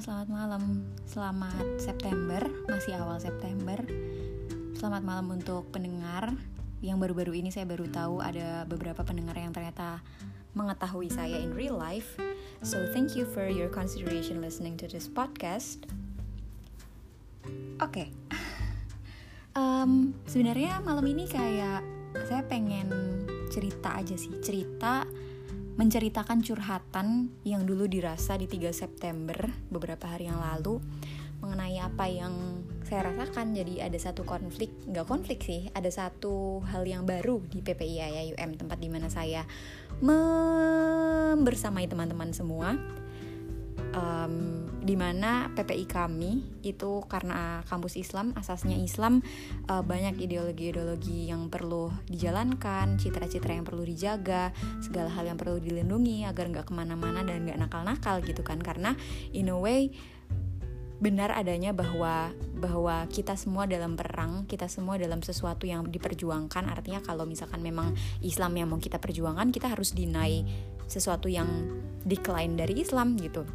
selamat malam. Selamat September, masih awal September. Selamat malam untuk pendengar yang baru-baru ini saya baru tahu ada beberapa pendengar yang ternyata mengetahui saya in real life. So thank you for your consideration listening to this podcast. Oke. Okay. Um, sebenarnya malam ini kayak saya pengen cerita aja sih, cerita menceritakan curhatan yang dulu dirasa di 3 September beberapa hari yang lalu mengenai apa yang saya rasakan. Jadi ada satu konflik nggak konflik sih ada satu hal yang baru di PPI IAUM tempat di mana saya membersamai teman-teman semua. Um, di mana PPI kami itu karena kampus Islam asasnya Islam uh, banyak ideologi-ideologi yang perlu dijalankan citra-citra yang perlu dijaga segala hal yang perlu dilindungi agar nggak ke mana-mana dan nggak nakal-nakal gitu kan karena in a way benar adanya bahwa bahwa kita semua dalam perang, kita semua dalam sesuatu yang diperjuangkan. Artinya kalau misalkan memang Islam yang mau kita perjuangkan, kita harus deny sesuatu yang decline dari Islam gitu.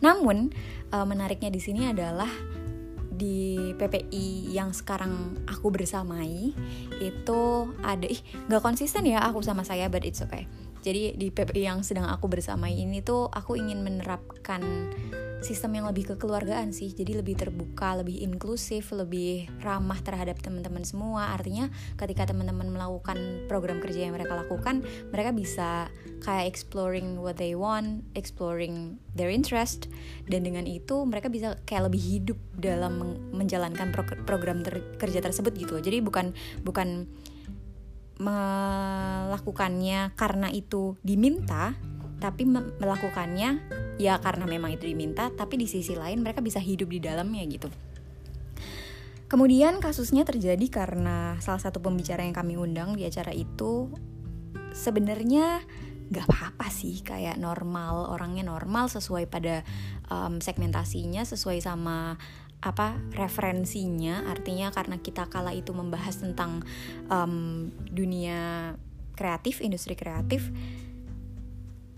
Namun uh, menariknya di sini adalah di PPI yang sekarang aku bersamai itu ada ih nggak konsisten ya aku sama saya but it's okay. Jadi di PPI yang sedang aku bersamai ini tuh aku ingin menerapkan sistem yang lebih kekeluargaan sih. Jadi lebih terbuka lebih inklusif lebih ramah terhadap teman-teman semua. Artinya ketika teman-teman melakukan program kerja yang mereka lakukan mereka bisa kayak exploring what they want exploring their interest. Dan dengan itu mereka bisa kayak lebih hidup dalam menjalankan program ter kerja tersebut gitu jadi bukan bukan melakukannya karena itu diminta tapi melakukannya ya karena memang itu diminta tapi di sisi lain mereka bisa hidup di dalamnya gitu. Kemudian kasusnya terjadi karena salah satu pembicara yang kami undang di acara itu sebenarnya nggak apa-apa sih kayak normal orangnya normal sesuai pada um, segmentasinya sesuai sama apa referensinya. Artinya karena kita kala itu membahas tentang um, dunia kreatif industri kreatif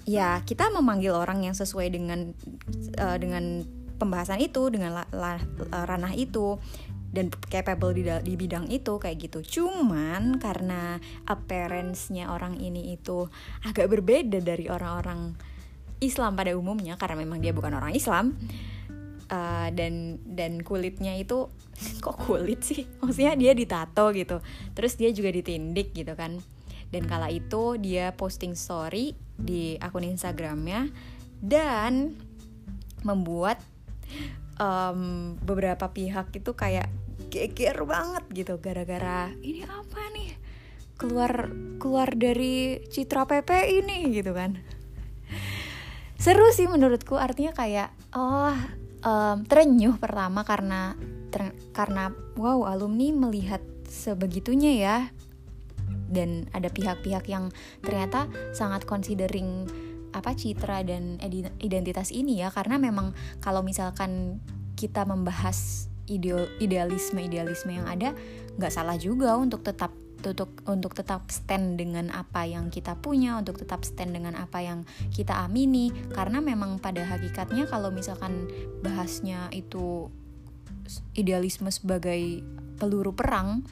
ya kita memanggil orang yang sesuai dengan uh, dengan pembahasan itu dengan la, la, ranah itu dan capable di, di bidang itu kayak gitu. Cuman karena appearance-nya orang ini itu agak berbeda dari orang-orang Islam pada umumnya karena memang dia bukan orang Islam uh, dan dan kulitnya itu kok kulit sih? Maksudnya dia ditato gitu. Terus dia juga ditindik gitu kan. Dan kala itu dia posting story di akun Instagramnya dan membuat um, beberapa pihak itu kayak geger banget gitu gara-gara ini apa nih? Keluar keluar dari citra PP ini gitu kan. Seru sih menurutku artinya kayak oh um, terenyuh pertama karena ter, karena wow alumni melihat sebegitunya ya dan ada pihak-pihak yang ternyata sangat considering apa citra dan identitas ini ya. Karena memang kalau misalkan kita membahas idealisme idealisme yang ada nggak salah juga untuk tetap untuk untuk tetap stand dengan apa yang kita punya untuk tetap stand dengan apa yang kita amini. Karena memang pada hakikatnya kalau misalkan bahasnya itu idealisme sebagai peluru perang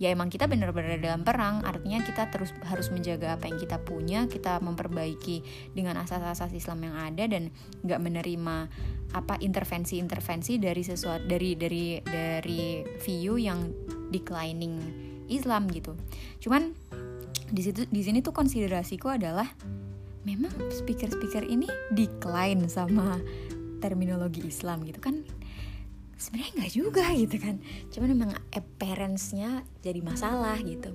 ya emang kita benar-benar dalam perang. Artinya kita terus harus menjaga apa yang kita punya kita memperbaiki dengan asas-asas Islam yang ada dan nggak menerima apa intervensi-intervensi dari sesuatu dari dari dari view yang declining Islam gitu. Cuman di situ di sini tuh konsiderasiku adalah memang speaker-speaker ini decline sama terminologi Islam gitu kan sebenarnya nggak juga gitu kan. Cuman memang appearance-nya jadi masalah gitu.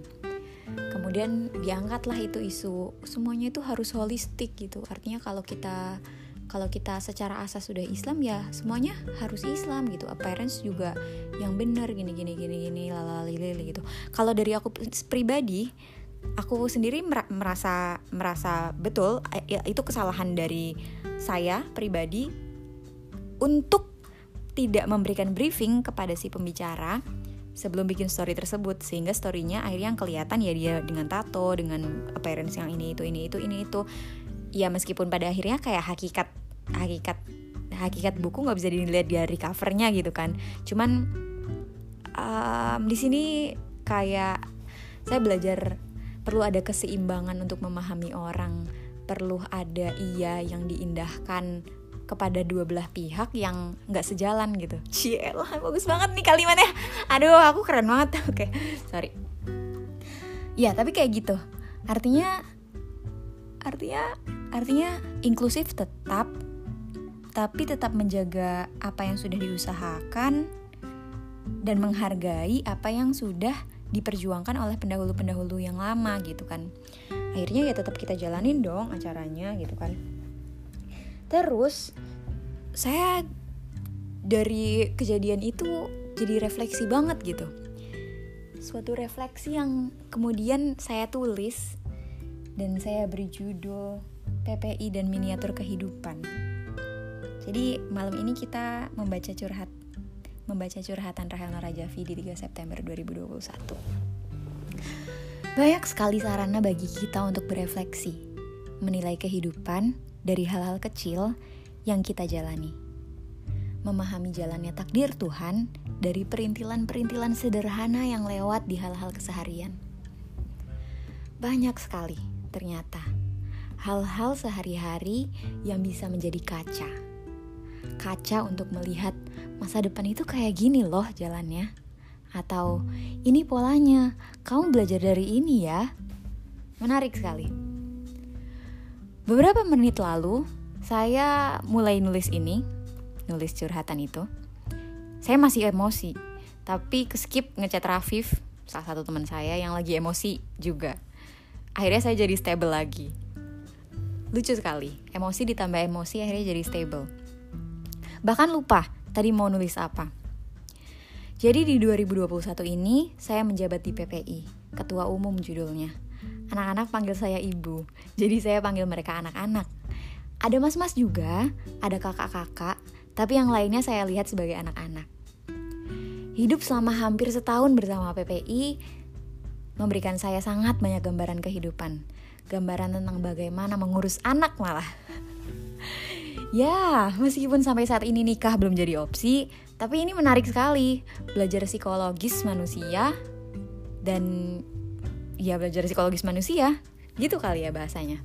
Kemudian diangkatlah itu isu. Semuanya itu harus holistik gitu. Artinya kalau kita kalau kita secara asas sudah Islam ya semuanya harus Islam gitu. Appearance juga yang benar gini gini gini gini lalalili gitu. Kalau dari aku pribadi aku sendiri merasa merasa betul ya, itu kesalahan dari saya pribadi untuk tidak memberikan briefing kepada si pembicara sebelum bikin story tersebut sehingga storynya akhirnya yang kelihatan ya dia dengan tato dengan appearance yang ini itu ini itu ini itu. Ya meskipun pada akhirnya kayak hakikat hakikat hakikat buku nggak bisa dilihat dari covernya gitu kan. Cuman um, di sini kayak saya belajar perlu ada keseimbangan untuk memahami orang. Perlu ada iya yang diindahkan kepada dua belah pihak yang nggak sejalan gitu. Cielah bagus banget nih kalimatnya. Aduh aku keren banget. Oke okay, sorry. Ya tapi kayak gitu. Artinya artinya artinya inklusif tetap tapi tetap menjaga apa yang sudah diusahakan dan menghargai apa yang sudah diperjuangkan oleh pendahulu-pendahulu yang lama gitu kan. Akhirnya ya tetap kita jalanin dong acaranya gitu kan terus saya dari kejadian itu jadi refleksi banget gitu suatu refleksi yang kemudian saya tulis dan saya beri judul PPI dan miniatur kehidupan jadi malam ini kita membaca curhat membaca curhatan Rahel Narajavi di 3 September 2021. Banyak sekali sarana bagi kita untuk berefleksi, menilai kehidupan dari hal-hal kecil yang kita jalani. Memahami jalannya takdir Tuhan dari perintilan-perintilan sederhana yang lewat di hal-hal keseharian. Banyak sekali ternyata hal-hal sehari-hari yang bisa menjadi kaca. Kaca untuk melihat masa depan itu kayak gini loh jalannya. Atau ini polanya, kamu belajar dari ini ya. Menarik sekali. Beberapa menit lalu, saya mulai nulis ini, nulis curhatan itu. Saya masih emosi, tapi keskip ngechat Rafif, salah satu teman saya yang lagi emosi juga. Akhirnya saya jadi stable lagi. Lucu sekali, emosi ditambah emosi akhirnya jadi stable. Bahkan lupa tadi mau nulis apa. Jadi di 2021 ini saya menjabat di PPI, ketua umum judulnya. Anak-anak panggil saya ibu, jadi saya panggil mereka anak-anak. Ada mas-mas juga, ada kakak-kakak, tapi yang lainnya saya lihat sebagai anak-anak. Hidup selama hampir setahun bersama PPI memberikan saya sangat banyak gambaran kehidupan. Gambaran tentang bagaimana mengurus anak malah. Ya, meskipun sampai saat ini nikah belum jadi opsi, tapi ini menarik sekali. Belajar psikologis manusia dan ya belajar psikologis manusia, gitu kali ya bahasanya.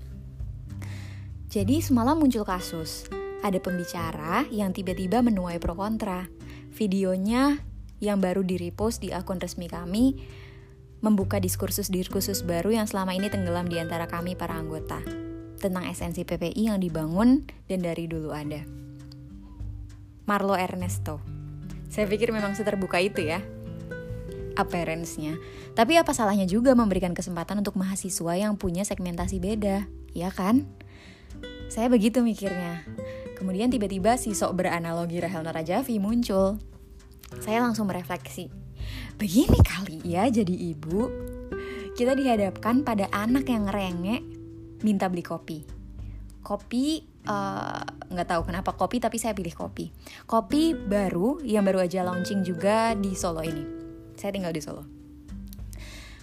Jadi semalam muncul kasus, ada pembicara yang tiba-tiba menuai pro kontra. Videonya yang baru di-repost di akun resmi kami membuka diskursus-diskursus baru yang selama ini tenggelam di antara kami para anggota tentang esensi PPI yang dibangun dan dari dulu ada. Marlo Ernesto. Saya pikir memang seterbuka itu ya appearance-nya. Tapi apa salahnya juga memberikan kesempatan untuk mahasiswa yang punya segmentasi beda, ya kan? Saya begitu mikirnya. Kemudian tiba-tiba si sok beranalogi Rahel Narajavi muncul. Saya langsung merefleksi. Begini kali ya jadi ibu. Kita dihadapkan pada anak yang ngerengek minta beli kopi kopi eh, nggak uh, tahu kenapa kopi tapi saya pilih kopi kopi baru yang baru aja launching juga di Solo ini saya tinggal di Solo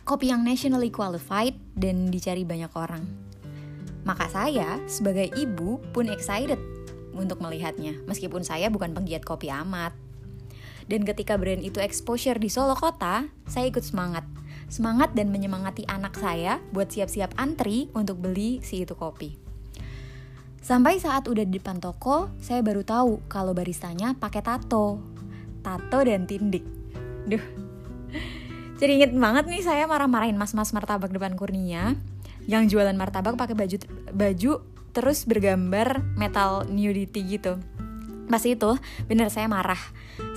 kopi yang nationally qualified dan dicari banyak orang maka saya sebagai ibu pun excited untuk melihatnya meskipun saya bukan penggiat kopi amat dan ketika brand itu exposure di Solo kota saya ikut semangat semangat dan menyemangati anak saya buat siap-siap antri untuk beli si itu kopi. Sampai saat udah di depan toko, saya baru tahu kalau baristanya pakai tato. Tato dan tindik. Duh. Jadi inget banget nih saya marah-marahin mas-mas martabak depan Kurnia yang jualan martabak pakai baju baju terus bergambar metal nudity gitu. Pas itu bener saya marah.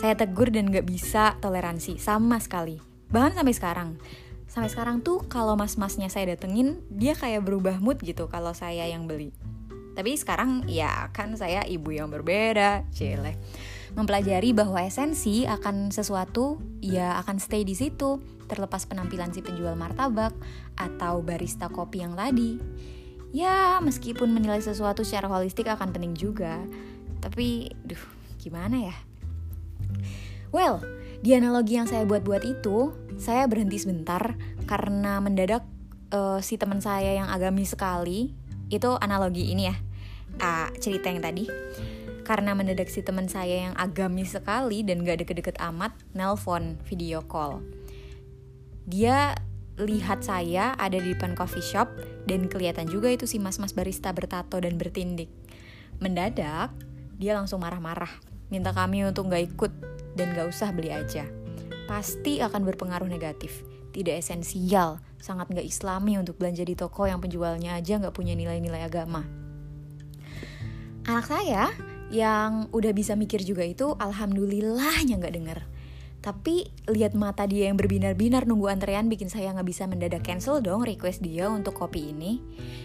Saya tegur dan gak bisa toleransi sama sekali. Bahkan sampai sekarang. Sampai sekarang tuh kalau mas-masnya saya datengin dia kayak berubah mood gitu kalau saya yang beli. Tapi sekarang ya kan saya ibu yang berbeda cile mempelajari bahwa esensi akan sesuatu ya akan stay di situ terlepas penampilan si penjual martabak atau barista kopi yang tadi. Ya meskipun menilai sesuatu secara holistik akan penting juga tapi duh gimana ya? Well di analogi yang saya buat-buat itu, saya berhenti sebentar karena mendadak uh, si teman saya yang agamis sekali. Itu analogi ini ya, uh, cerita yang tadi. Karena mendadak si teman saya yang agamis sekali dan gak deket-deket amat nelpon video call. Dia lihat saya ada di depan coffee shop dan kelihatan juga itu si mas-mas barista bertato dan bertindik. Mendadak dia langsung marah-marah minta kami untuk gak ikut dan gak usah beli aja. Pasti akan berpengaruh negatif. Tidak esensial, sangat gak islami untuk belanja di toko yang penjualnya aja gak punya nilai-nilai agama. Anak saya yang udah bisa mikir juga itu alhamdulillahnya nggak denger. Tapi lihat mata dia yang berbinar-binar nunggu antrean bikin saya nggak bisa mendadak cancel dong request dia untuk kopi ini.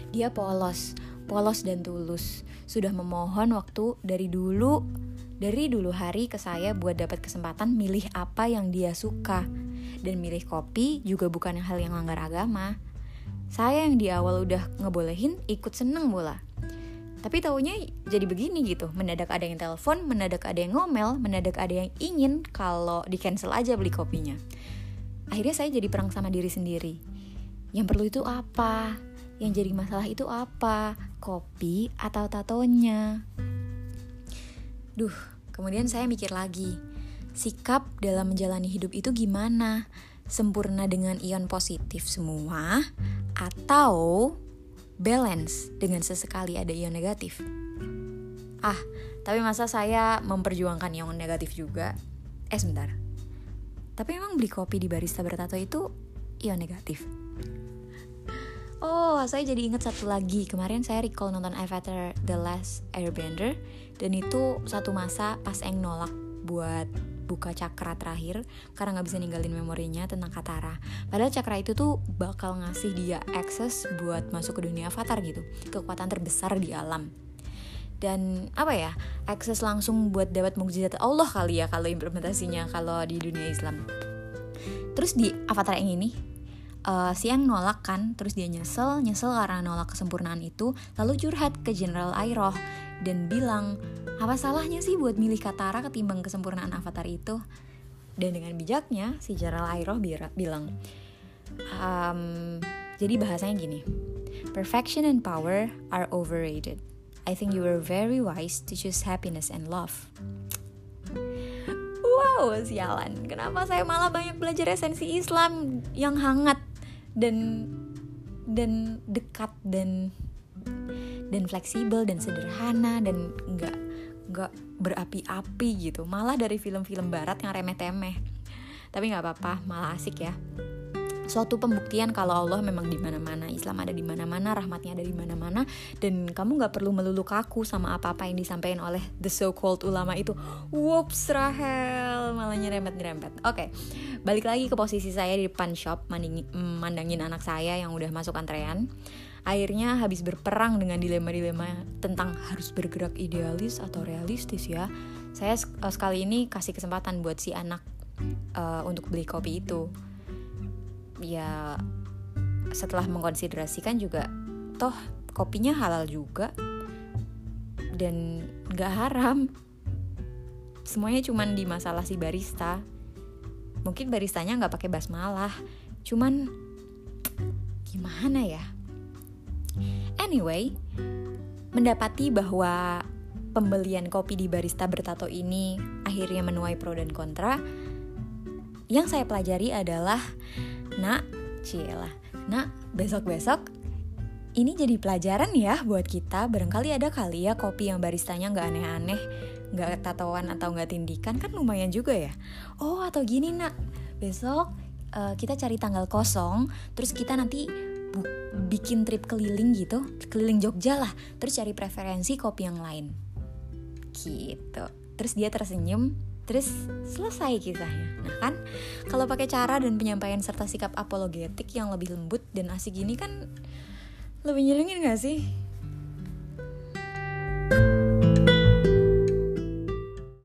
Dia polos, polos dan tulus. Sudah memohon waktu dari dulu, dari dulu hari ke saya buat dapat kesempatan milih apa yang dia suka. Dan milih kopi juga bukan hal yang langgar agama. Saya yang di awal udah ngebolehin ikut seneng bola tapi taunya jadi begini gitu mendadak ada yang telepon mendadak ada yang ngomel mendadak ada yang ingin kalau di cancel aja beli kopinya. Akhirnya saya jadi perang sama diri sendiri. Yang perlu itu apa? Yang jadi masalah itu apa? Kopi atau tatonya? Duh kemudian saya mikir lagi sikap dalam menjalani hidup itu gimana? Sempurna dengan ion positif semua atau balance dengan sesekali ada ion negatif. Ah, tapi masa saya memperjuangkan ion negatif juga? Eh sebentar. Tapi emang beli kopi di barista bertato itu ion negatif. Oh, saya jadi ingat satu lagi. Kemarin saya recall nonton Avatar The Last Airbender dan itu satu masa pas Eng nolak buat buka cakra terakhir karena nggak bisa ninggalin memorinya tentang Katara. Padahal cakra itu tuh bakal ngasih dia akses buat masuk ke dunia avatar gitu, kekuatan terbesar di alam. Dan apa ya, akses langsung buat dapat mukjizat Allah kali ya kalau implementasinya kalau di dunia Islam. Terus di avatar yang ini uh, si yang nolak kan terus dia nyesel nyesel karena nolak kesempurnaan itu lalu curhat ke General Airoh dan bilang apa salahnya sih buat milih Katara ketimbang kesempurnaan Avatar itu? Dan dengan bijaknya si General Airoh bilang, um, jadi bahasanya gini, perfection and power are overrated. I think you were very wise to choose happiness and love. Wow, sialan. Kenapa saya malah banyak belajar esensi Islam yang hangat dan dan dekat dan dan fleksibel dan sederhana dan nggak nggak berapi-api gitu. Malah dari film-film barat yang remeh-temeh. Tapi nggak apa-apa malah asik ya suatu pembuktian kalau Allah memang di mana-mana, Islam ada di mana-mana, rahmatnya ada di mana-mana, dan kamu nggak perlu melulu kaku sama apa-apa yang disampaikan oleh the so-called ulama itu. Whoops, Rahel, malah nyerempet-nyerempet. Oke, okay, balik lagi ke posisi saya di depan shop, mandangin, mandangin anak saya yang udah masuk antrean. Akhirnya habis berperang dengan dilema-dilema tentang harus bergerak idealis atau realistis ya. Saya uh, sekali ini kasih kesempatan buat si anak uh, untuk beli kopi itu. Ya setelah mengkonsiderasikan juga toh kopinya halal juga dan gak haram. Semuanya cuman di masalah si barista. Mungkin baristanya nggak pakai basmalah cuman gimana ya? Anyway, mendapati bahwa pembelian kopi di barista bertato ini akhirnya menuai pro dan kontra, yang saya pelajari adalah, nak, cielah, nak, besok-besok ini jadi pelajaran ya buat kita. Barangkali ada kali ya kopi yang baristanya nggak aneh-aneh, nggak tatoan atau nggak tindikan kan lumayan juga ya. Oh atau gini nak, besok uh, kita cari tanggal kosong, terus kita nanti bikin trip keliling gitu keliling Jogja lah. Terus cari preferensi kopi yang lain. Gitu. Terus dia tersenyum terus selesai kisahnya. Nah kan kalau pakai cara dan penyampaian serta sikap apologetik yang lebih lembut dan asik gini kan lebih nyenengin gak sih